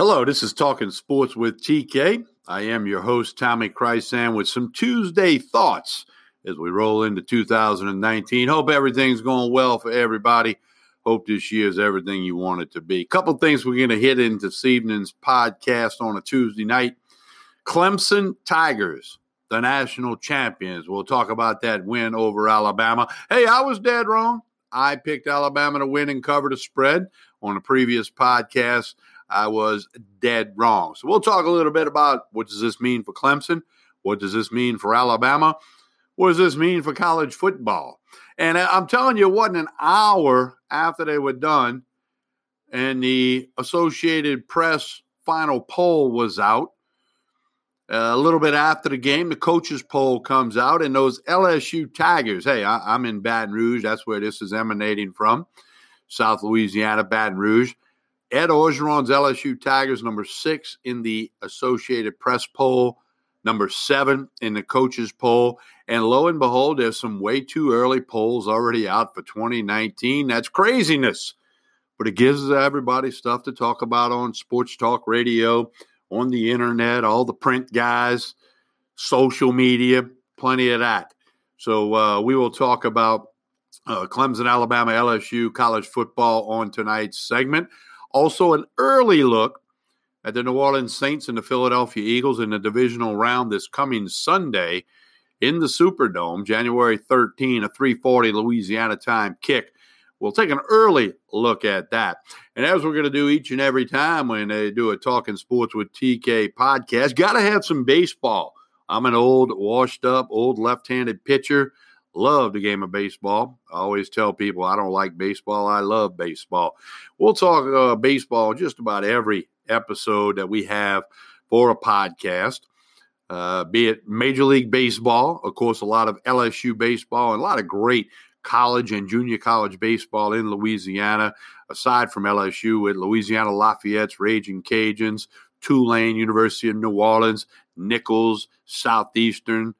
Hello, this is Talking Sports with TK. I am your host, Tommy Krysan, with some Tuesday thoughts as we roll into 2019. Hope everything's going well for everybody. Hope this year is everything you want it to be. A couple things we're going to hit into this evening's podcast on a Tuesday night. Clemson Tigers, the national champions. We'll talk about that win over Alabama. Hey, I was dead wrong. I picked Alabama to win and cover the spread on a previous podcast. I was dead wrong. So we'll talk a little bit about what does this mean for Clemson? What does this mean for Alabama? What does this mean for college football? And I'm telling you, it wasn't an hour after they were done and the Associated Press final poll was out. Uh, a little bit after the game, the coaches poll comes out, and those LSU Tigers. Hey, I, I'm in Baton Rouge. That's where this is emanating from, South Louisiana, Baton Rouge. Ed Orgeron's LSU Tigers, number six in the Associated Press poll, number seven in the coaches poll. And lo and behold, there's some way too early polls already out for 2019. That's craziness. But it gives everybody stuff to talk about on sports talk radio, on the internet, all the print guys, social media, plenty of that. So uh, we will talk about uh, Clemson, Alabama, LSU, college football on tonight's segment. Also, an early look at the New Orleans Saints and the Philadelphia Eagles in the divisional round this coming Sunday in the Superdome, January 13, a 340 Louisiana time kick. We'll take an early look at that. And as we're going to do each and every time when they do a Talking Sports with TK podcast, got to have some baseball. I'm an old, washed up, old left handed pitcher. Love the game of baseball. I always tell people I don't like baseball. I love baseball. We'll talk uh, baseball just about every episode that we have for a podcast, uh, be it Major League Baseball, of course, a lot of LSU baseball, and a lot of great college and junior college baseball in Louisiana, aside from LSU with Louisiana Lafayette's Raging Cajuns, Tulane, University of New Orleans, Nicholls, Southeastern,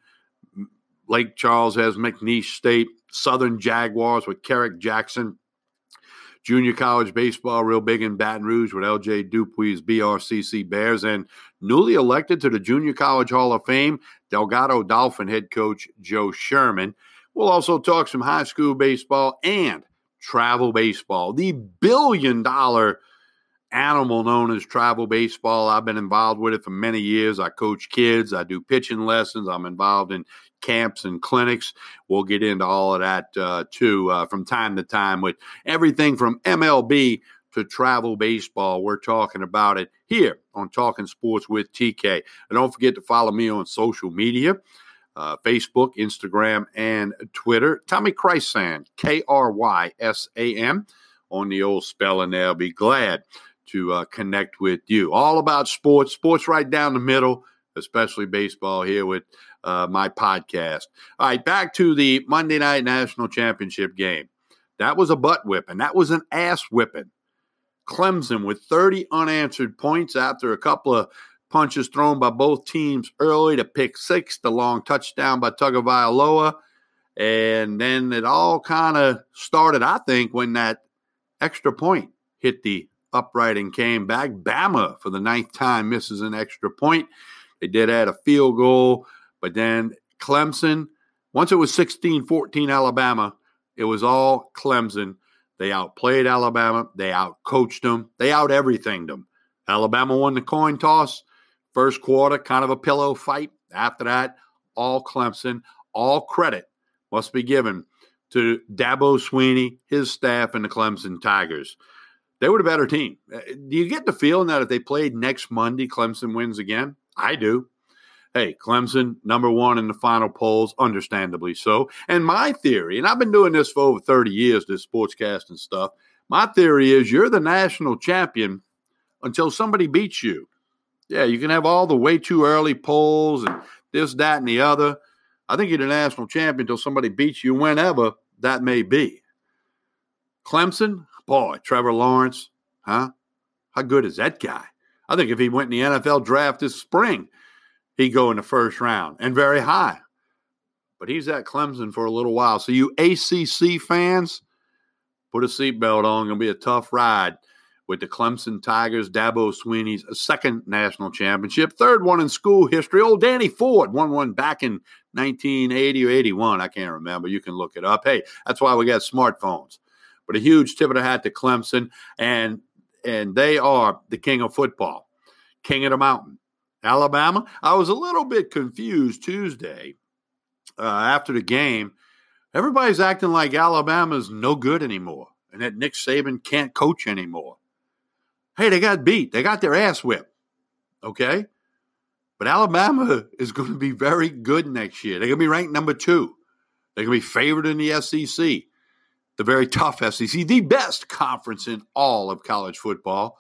Lake Charles has McNeese State, Southern Jaguars with Kerrick Jackson, junior college baseball real big in Baton Rouge with LJ Dupuy's BRCC Bears, and newly elected to the Junior College Hall of Fame, Delgado Dolphin head coach Joe Scheuermann. We'll also talk some high school baseball and travel baseball, the billion dollar animal known as travel baseball. I've been involved with it for many years. I coach kids, I do pitching lessons, I'm involved in camps and clinics. We'll get into all of that uh, too uh, from time to time with everything from MLB to travel baseball. We're talking about it here on Talking Sports with TK. And don't forget to follow me on social media. Uh, Facebook, Instagram, and Twitter. Tommy Krysan, K R Y S A M, on the old spelling there. I'll be glad to uh, connect with you. All about sports, sports right down the middle, especially baseball here with uh, my podcast. All right, back to the Monday Night National Championship game. That was a butt whipping. That was an ass whipping. Clemson with 30 unanswered points after a couple of punches thrown by both teams early to pick six, the long touchdown by Tagovailoa. And then it all kind of started, I think, when that extra point hit the upright and came back. Bama, for the ninth time, misses an extra point. They did add a field goal, but then Clemson, once it was 16 14 Alabama, it was all Clemson. They outplayed Alabama. They outcoached them. They out everything them. Alabama won the coin toss. First quarter, kind of a pillow fight. After that, all Clemson. All credit must be given to Dabo Swinney, his staff, and the Clemson Tigers. They were the better team. Uh, do you get the feeling that if they played next Monday, Clemson wins again? I do. Hey, Clemson, number one in the final polls, understandably so. And my theory, and I've been doing this for over 30 years, this sportscast and stuff. My theory is you're the national champion until somebody beats you. Yeah, you can have all the way too early polls and this, that, and the other. I think you're the national champion until somebody beats you, whenever that may be. Clemson, boy, Trevor Lawrence, huh? How good is that guy? I think if he went in the NFL draft this spring, he'd go in the first round and very high. But he's at Clemson for a little while. So, you ACC fans, put a seatbelt on. To be a tough ride with the Clemson Tigers, Dabo Swinney's second national championship, third one in school history. Old Danny Ford won one back in 1980 or 81. I can't remember. You can look it up. Hey, that's why we got smartphones. But a huge tip of the hat to Clemson, and and they are the king of football, king of the mountain. Alabama. I was a little bit confused Tuesday uh, after the game. Everybody's acting like Alabama's no good anymore and that Nick Saban can't coach anymore. Hey, they got beat. They got their ass whipped. Okay? But Alabama is going to be very good next year. They're going to be ranked number two. They're going to be favored in the SEC, the very tough SEC, the best conference in all of college football.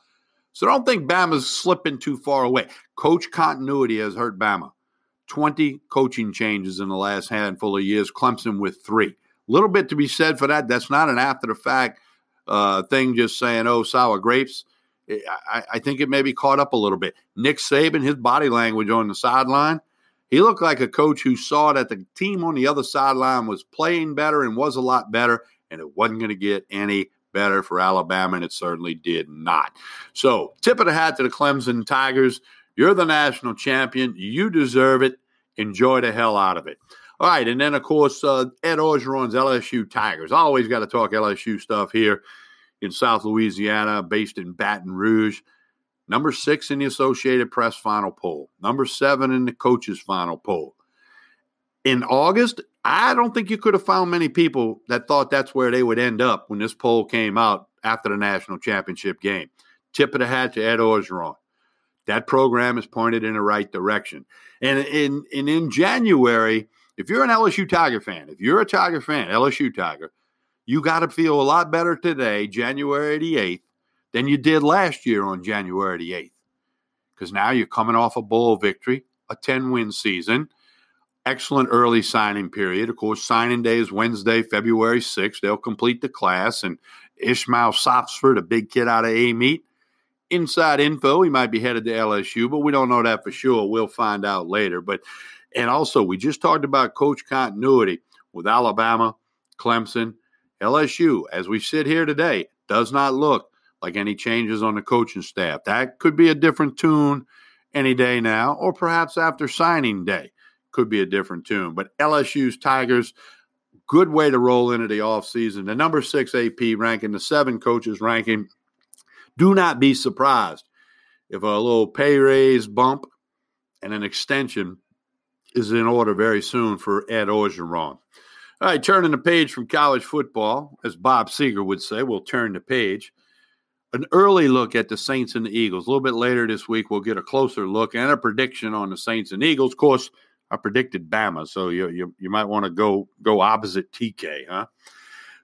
So don't think Bama's slipping too far away. Coach continuity has hurt Bama. 20 coaching changes in the last handful of years, Clemson with three. Little bit to be said for that. That's not an after the fact uh, thing, just saying, oh, sour grapes. I, I think it may be caught up a little bit. Nick Saban, his body language on the sideline, he looked like a coach who saw that the team on the other sideline was playing better and was a lot better, and it wasn't going to get any better for Alabama, and it certainly did not. So, tip of the hat to the Clemson Tigers. You're the national champion. You deserve it. Enjoy the hell out of it. All right, and then of course uh, Ed Orgeron's LSU Tigers. Always got to talk LSU stuff here in South Louisiana, based in Baton Rouge. Number six in the Associated Press final poll. Number seven in the coaches final poll. In August, I don't think you could have found many people that thought that's where they would end up when this poll came out after the national championship game. Tip of the hat to Ed Orgeron. That program is pointed in the right direction. And in, in, in January, if you're an LSU Tiger fan, if you're a Tiger fan, LSU Tiger, you got to feel a lot better today, January the 8th, than you did last year on January the 8th. Because now you're coming off a bowl victory, a 10 win season, excellent early signing period. Of course, signing day is Wednesday, February 6th. They'll complete the class. And Ishmael Sopsher, a big kid out of Amite, inside info. He might be headed to LSU, but we don't know that for sure. We'll find out later. But and also, we just talked about coach continuity with Alabama, Clemson, LSU. As we sit here today, does not look like any changes on the coaching staff. That could be a different tune any day now, or perhaps after signing day could be a different tune. But LSU's Tigers, good way to roll into the offseason. The number six AP ranking, the seven coaches ranking. Do not be surprised if a little pay raise bump and an extension is in order very soon for Ed Orgeron. All right, turning the page from college football, as Bob Seger would say, we'll turn the page. An early look at the Saints and the Eagles. A little bit later this week, we'll get a closer look and a prediction on the Saints and Eagles. Of course, I predicted Bama, so you you, you might want to go go opposite TK, huh?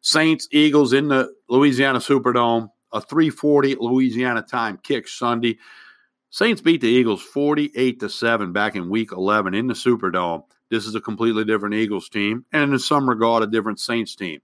Saints Eagles in the Louisiana Superdome, a 340 Louisiana time kick Sunday. Saints beat the Eagles 48 to 7 back in week 11 in the Superdome. This is a completely different Eagles team and in some regard a different Saints team.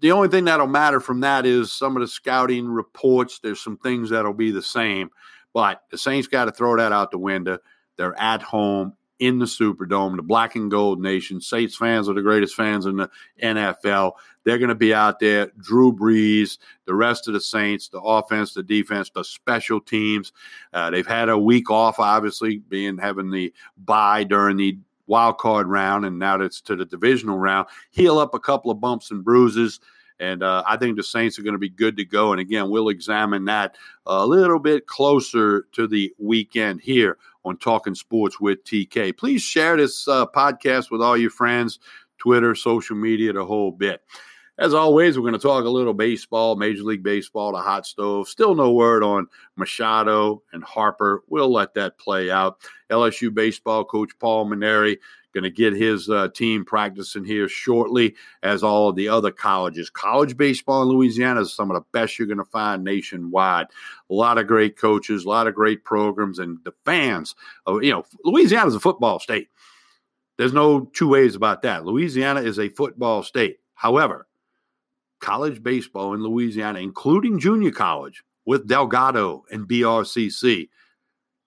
The only thing that'll matter from that is some of the scouting reports. There's some things that'll be the same, but the Saints got to throw that out the window. They're at home in the Superdome, the black and gold nation. Saints fans are the greatest fans in the NFL. They're going to be out there. Drew Brees, the rest of the Saints, the offense, the defense, the special teams. Uh, they've had a week off, obviously, being having the bye during the wild card round, and now it's to the divisional round. Heal up a couple of bumps and bruises. And uh, I think the Saints are going to be good to go. And again, we'll examine that a little bit closer to the weekend here on Talking Sports with TK. Please share this uh, podcast with all your friends, Twitter, social media, the whole bit. As always, we're going to talk a little baseball, Major League Baseball, the hot stove. Still no word on Machado and Harper. We'll let that play out. LSU baseball coach Paul Mainieri going to get his uh, team practicing here shortly, as all of the other colleges. College baseball in Louisiana is some of the best you're going to find nationwide. A lot of great coaches, a lot of great programs, and the fans. Of, you know, Louisiana is a football state. There's no two ways about that. Louisiana is a football state. However, college baseball in Louisiana, including junior college with Delgado and BRCC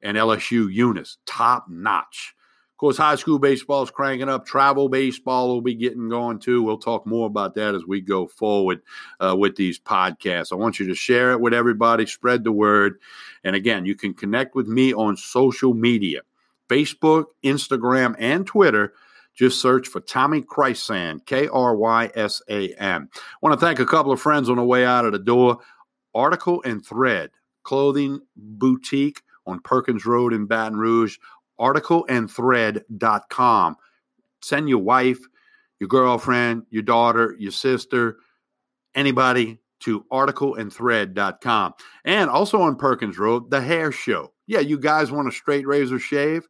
and LSU Eunice, top notch Of course, high school baseball is cranking up. Travel baseball will be getting going too. We'll talk more about that as we go forward uh, with these podcasts. I want you to share it with everybody, spread the word. And again, you can connect with me on social media Facebook, Instagram, and Twitter. Just search for Tommy Krysan, K R Y S A N. I want to thank a couple of friends on the way out of the door. Article and Thread Clothing Boutique on Perkins Road in Baton Rouge articleandthread.com. Send your wife, your girlfriend, your daughter, your sister, anybody to articleandthread.com. And also on Perkins Road, The Hair Show. Yeah, you guys want a straight razor shave?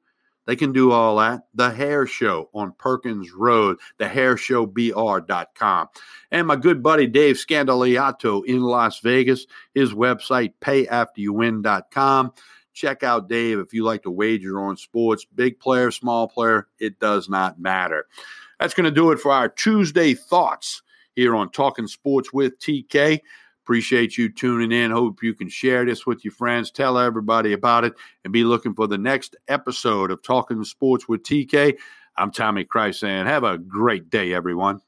They can do all that. The Hair Show on Perkins Road, thehairshowbr.com. And my good buddy Dave Scandaliato in Las Vegas, his website, payafteryouwin.com. Check out Dave if you like to wager on sports, big player, small player, it does not matter. That's going to do it for our Tuesday thoughts here on Talking Sports with TK. Appreciate you tuning in. Hope you can share this with your friends. Tell everybody about it and be looking for the next episode of Talking Sports with TK. I'm Tommy Krysan saying, have a great day, everyone.